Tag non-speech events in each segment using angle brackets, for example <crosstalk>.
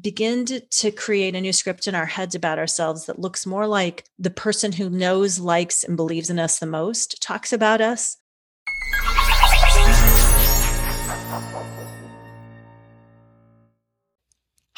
begin to, create a new script in our heads about ourselves that looks more like the person who knows, likes, and believes in us the most talks about us.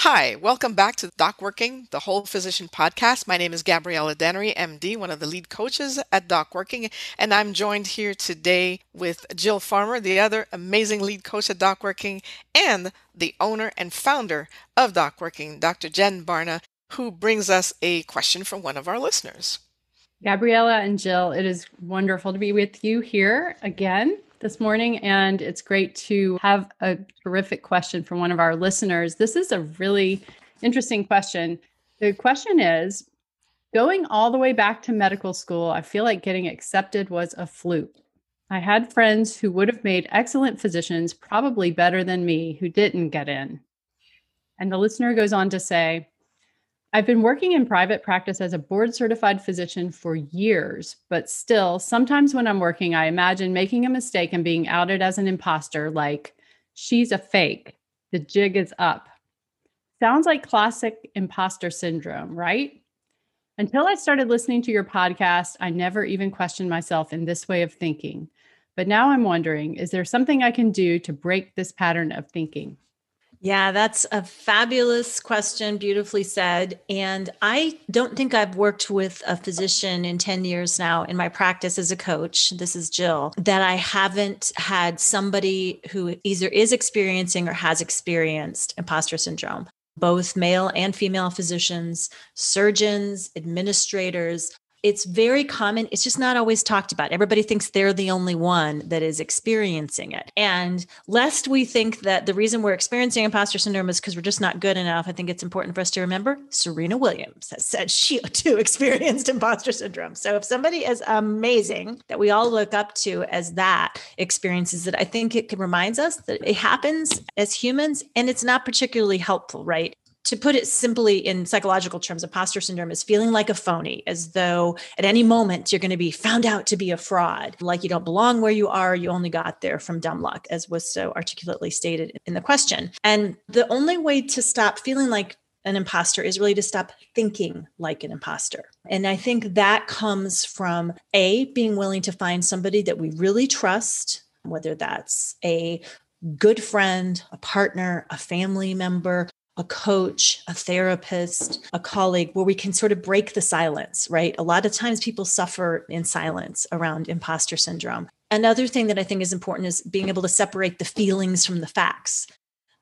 Hi, welcome back to Doc Working, the Whole Physician Podcast. My name is Gabriella Dennery, MD, one of the lead coaches at Doc Working, and I'm joined here today with Jill Farmer, the other amazing lead coach at Doc Working, and the owner and founder of Doc Working, Dr. Jen Barna, who brings us a question from one of our listeners. Gabriella and Jill, it is wonderful to be with you here again this morning, and it's great to have a terrific question from one of our listeners. This is a really interesting question. The question is Going all the way back to medical school, I feel like getting accepted was a fluke. I had friends who would have made excellent physicians, probably better than me, who didn't get in. And the listener goes on to say, I've been working in private practice as a board certified physician for years, but still, sometimes when I'm working, I imagine making a mistake and being outed as an imposter, like, she's a fake, the jig is up. Sounds like classic imposter syndrome, right? Until I started listening to your podcast, I never even questioned myself in this way of thinking. But now I'm wondering is there something I can do to break this pattern of thinking? Yeah, that's a fabulous question, beautifully said. And I don't think I've worked with a physician in 10 years now in my practice as a coach. This is Jill, that I haven't had somebody who either is experiencing or has experienced imposter syndrome. Both male and female physicians, surgeons, administrators, it's very common. It's just not always talked about. Everybody thinks they're the only one that is experiencing it. And lest we think that the reason we're experiencing imposter syndrome is because we're just not good enough, I think it's important for us to remember Serena Williams has said she <laughs> too experienced imposter syndrome. So if somebody is amazing that we all look up to as that experiences it, I think it reminds us that it happens as humans and it's not particularly helpful, right? To put it simply in psychological terms, imposter syndrome is feeling like a phony, as though at any moment you're going to be found out to be a fraud, like you don't belong where you are, you only got there from dumb luck, as was so articulately stated in the question. And the only way to stop feeling like an imposter is really to stop thinking like an imposter. And I think that comes from A, being willing to find somebody that we really trust, whether that's a good friend, a partner, a family member, a coach, a therapist, a colleague, where we can sort of break the silence, right? A lot of times people suffer in silence around imposter syndrome. Another thing that I think is important is being able to separate the feelings from the facts.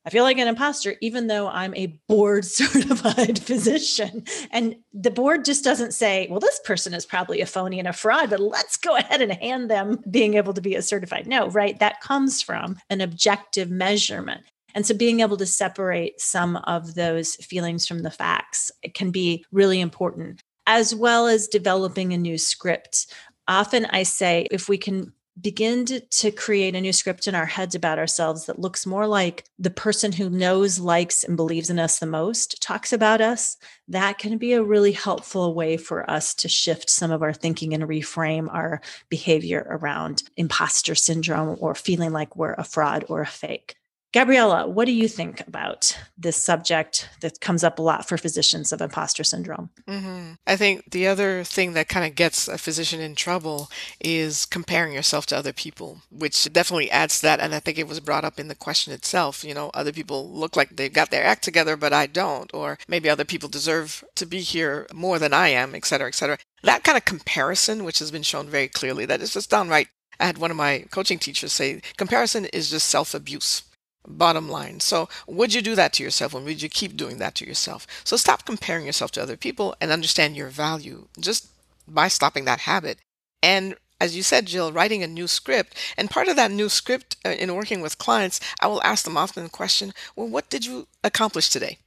I feel like an imposter, even though I'm a board <laughs> certified physician. And the board just doesn't say, well, this person is probably a phony and a fraud, but let's go ahead and hand them being able to be a certified. No, right? That comes from an objective measurement. And so being able to separate some of those feelings from the facts can be really important, as well as developing a new script. Often I say if we can begin to, to, create a new script in our heads about ourselves that looks more like the person who knows, likes, and believes in us the most talks about us, that can be a really helpful way for us to shift some of our thinking and reframe our behavior around imposter syndrome or feeling like we're a fraud or a fake. Gabriella, what do you think about this subject that comes up a lot for physicians of imposter syndrome? Mm-hmm. I think the other thing that kind of gets a physician in trouble is comparing yourself to other people, which definitely adds to that. And I think it was brought up in the question itself. You know, other people look like they've got their act together, but I don't. Or maybe other people deserve to be here more than I am, et cetera, et cetera. That kind of comparison, which has been shown very clearly, that is just downright. I had one of my coaching teachers say comparison is just self abuse bottom line. So, would you do that to yourself and would you keep doing that to yourself? So, stop comparing yourself to other people and understand your value just by stopping that habit. And as you said, Jill, writing a new script. And part of that new script uh, in working with clients, I will ask them often the question, well, what did you accomplish today?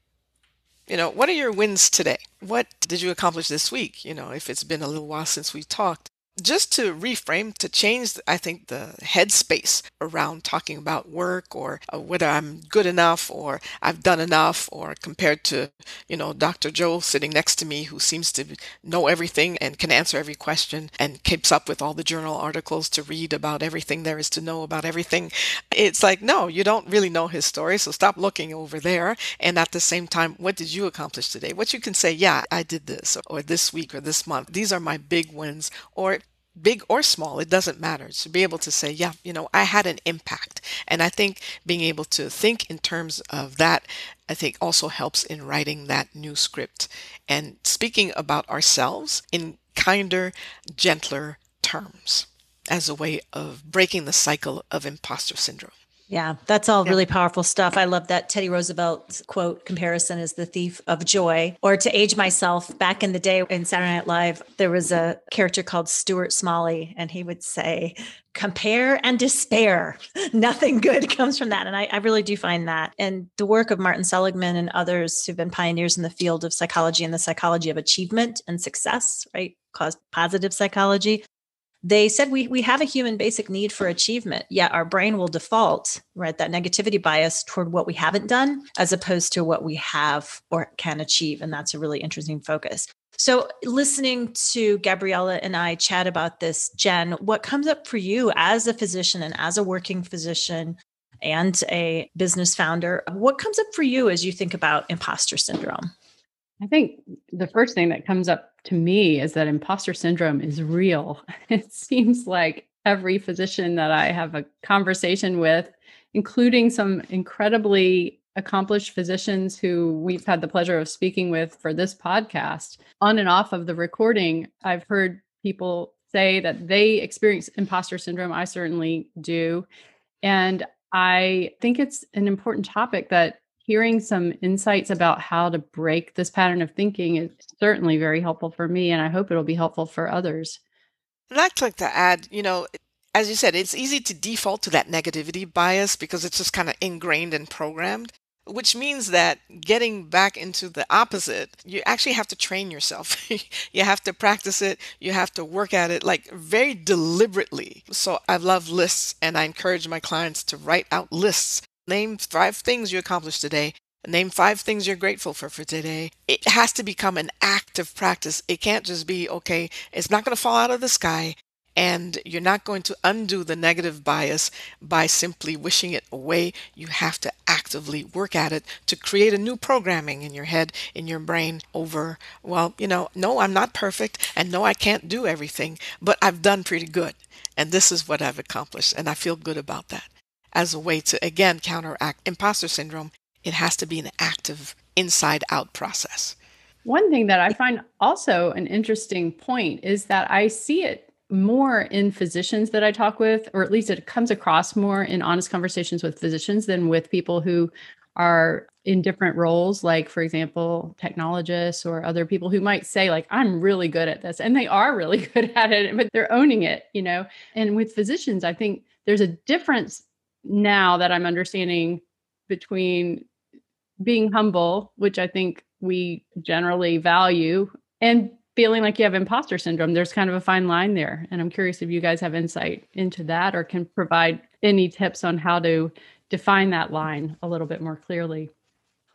You know, what are your wins today? What did you accomplish this week? You know, if it's been a little while since we talked. Just to reframe, to change, I think, the headspace around talking about work or uh, whether I'm good enough or I've done enough, or compared to, you know, Dr. Joe sitting next to me who seems to know everything and can answer every question and keeps up with all the journal articles to read about everything there is to know about everything. It's like, no, you don't really know his story, so stop looking over there. And at the same time, what did you accomplish today? What you can say, yeah, I did this, or this week, or this month. These are my big wins, or big or small, it doesn't matter. To be able to say, yeah, you know, I had an impact. And I think being able to think in terms of that, I think also helps in writing that new script and speaking about ourselves in kinder, gentler terms as a way of breaking the cycle of imposter syndrome. Yeah, that's all yeah. really powerful stuff. I love that Teddy Roosevelt quote comparison is the thief of joy. Or to age myself, back in the day in Saturday Night Live, there was a character called Stuart Smalley, and he would say, compare and despair. <laughs> Nothing good comes from that. And I, I, really do find that. And the work of Martin Seligman and others who've been pioneers in the field of psychology and the psychology of achievement and success, right? Cause positive psychology they said we we have a human basic need for achievement yet our brain will default right that negativity bias toward what we haven't done as opposed to what we have or can achieve and that's a really interesting focus. So listening to gabriella and i chat about this jen what comes up for you as a physician and as a working physician and a business founder what comes up for you as you think about imposter syndrome? I think the first thing that comes up to me is that imposter syndrome is real. <laughs> It seems like every physician that I have a conversation with, including some incredibly accomplished physicians who we've had the pleasure of speaking with for this podcast, on and off of the recording, I've heard people say that they experience imposter syndrome. I certainly do. And I think it's an important topic that hearing some insights about how to break this pattern of thinking is certainly very helpful for me, and I hope it'll be helpful for others. And I'd like to add, you know, as you said, it's easy to default to that negativity bias because it's just kind of ingrained and programmed, which means that getting back into the opposite, you actually have to train yourself. <laughs> you have to practice it, you have to work at it like very deliberately. So I love lists and I encourage my clients to write out lists Name five things you accomplished today. Name five things you're grateful for for today. It has to become an active practice. It can't just be, okay, it's not going to fall out of the sky. And you're not going to undo the negative bias by simply wishing it away. You have to actively work at it to create a new programming in your head, in your brain over, well, you know, no, I'm not perfect. And no, I can't do everything, but I've done pretty good. And this is what I've accomplished. And I feel good about that as a way to, again, counteract imposter syndrome, it has to be an active inside out process. One thing that I find also an interesting point is that I see it more in physicians that I talk with, or at least it comes across more in honest conversations with physicians than with people who are in different roles, like, for example, technologists or other people who might say, like, I'm really good at this. And they are really <laughs> good at it, but they're owning it, you know? And with physicians, I think there's a difference now that I'm understanding between being humble, which I think we generally value, and feeling like you have imposter syndrome. There's kind of a fine line there. And I'm curious if you guys have insight into that or can provide any tips on how to define that line a little bit more clearly.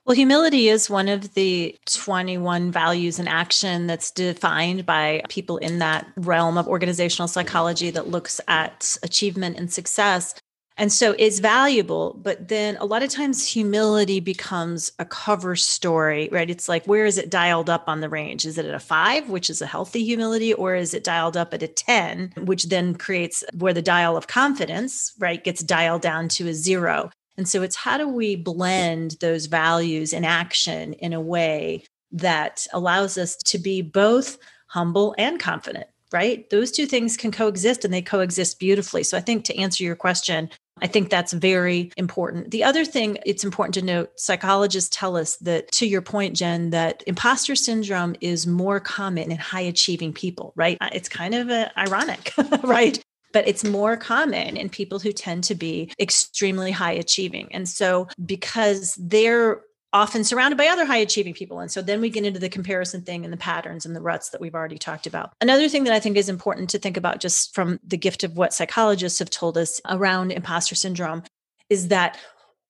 Well, humility is one of the 21 values in action that's defined by people in that realm of organizational psychology that looks at achievement and success. And so it's valuable, but then a lot of times humility becomes a cover story, right? It's like, where is it dialed up on the range? Is it at a five, which is a healthy humility, or is it dialed up at a 10, which then creates where the dial of confidence, right, gets dialed down to a zero? And so it's how do we blend those values in action in a way that allows us to be both humble and confident right? Those two things can coexist and they coexist beautifully. So I think to answer your question, I think that's very important. The other thing it's important to note psychologists tell us that, to your point, Jen, that imposter syndrome is more common in high achieving people, right? Uh, it's kind of uh, ironic, <laughs> right? But it's more common in people who tend to be extremely high achieving. And so, because they're often surrounded by other high achieving people. And so then we get into the comparison thing and the patterns and the ruts that we've already talked about. Another thing that I think is important to think about just from the gift of what psychologists have told us around imposter syndrome is that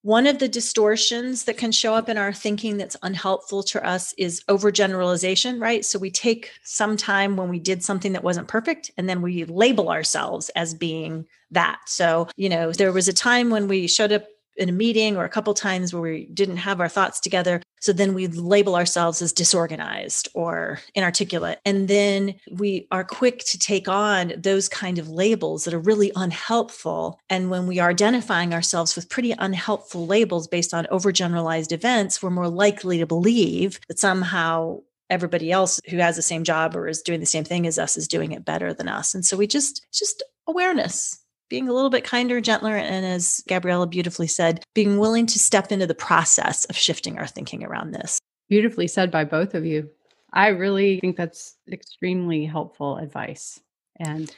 one of the distortions that can show up in our thinking that's unhelpful to us is overgeneralization, right? So we take some time when we did something that wasn't perfect and then we label ourselves as being that. So, you know, there was a time when we showed up in a meeting or a couple times where we didn't have our thoughts together. So then we label ourselves as disorganized or inarticulate. And then we are quick to take on those kind of labels that are really unhelpful. And when we are identifying ourselves with pretty unhelpful labels based on overgeneralized events, we're more likely to believe that somehow everybody else who has the same job or is doing the same thing as us is doing it better than us. And so we just, just awareness being a little bit kinder, gentler, and as Gabriella beautifully said, being willing to step into the process of shifting our thinking around this. Beautifully said by both of you. I really think that's extremely helpful advice and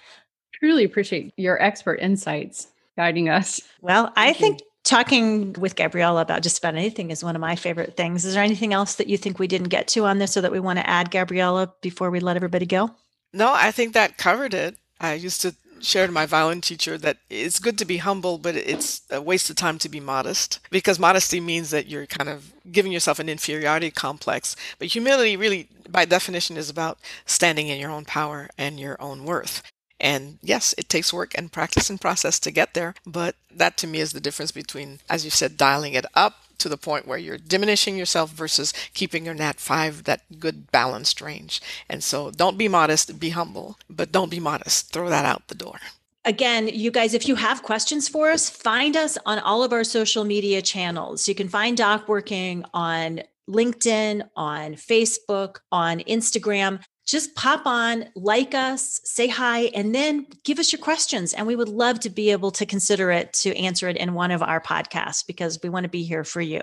truly appreciate your expert insights guiding us. Well, Thank I you. think talking with Gabriella about just about anything is one of my favorite things. Is there anything else that you think we didn't get to on this or that we want to add, Gabriella, before we let everybody go? No, I think that covered it. I used to shared my violin teacher that it's good to be humble, but it's a waste of time to be modest because modesty means that you're kind of giving yourself an inferiority complex. But humility, really, by definition, is about standing in your own power and your own worth. And yes, it takes work and practice and process to get there. But that to me is the difference between, as you said, dialing it up to the point where you're diminishing yourself versus keeping your nat 5 that good balanced range. And so don't be modest, be humble, but don't be modest. Throw that out the door. Again, you guys, if you have questions for us, find us on all of our social media channels. You can find Doc Working on LinkedIn, on Facebook, on Instagram just pop on, like us, say hi, and then give us your questions. And we would love to be able to consider it to answer it in one of our podcasts because we want to be here for you.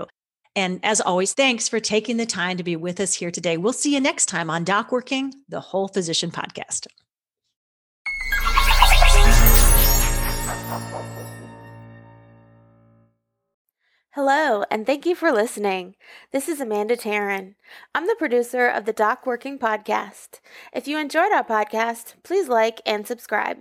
And as always, thanks for taking the time to be with us here today. We'll see you next time on Doc Working, the Whole Physician Podcast. Hello, and thank you for listening. This is Amanda Taryn. I'm the producer of the Doc Working Podcast. If you enjoyed our podcast, please like and subscribe.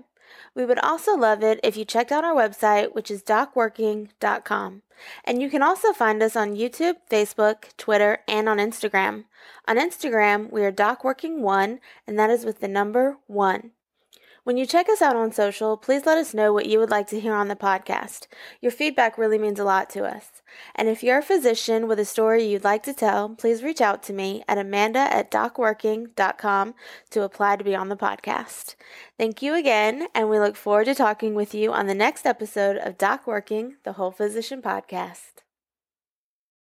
We would also love it if you checked out our website, which is docworking.com. And you can also find us on YouTube, Facebook, Twitter, and on Instagram. On Instagram, we are DocWorking1, and that is with the number 1. When you check us out on social, please let us know what you would like to hear on the podcast. Your feedback really means a lot to us. And if you're a physician with a story you'd like to tell, please reach out to me at amanda at docworking.com to apply to be on the podcast. Thank you again, and we look forward to talking with you on the next episode of Doc Working, the Whole Physician Podcast.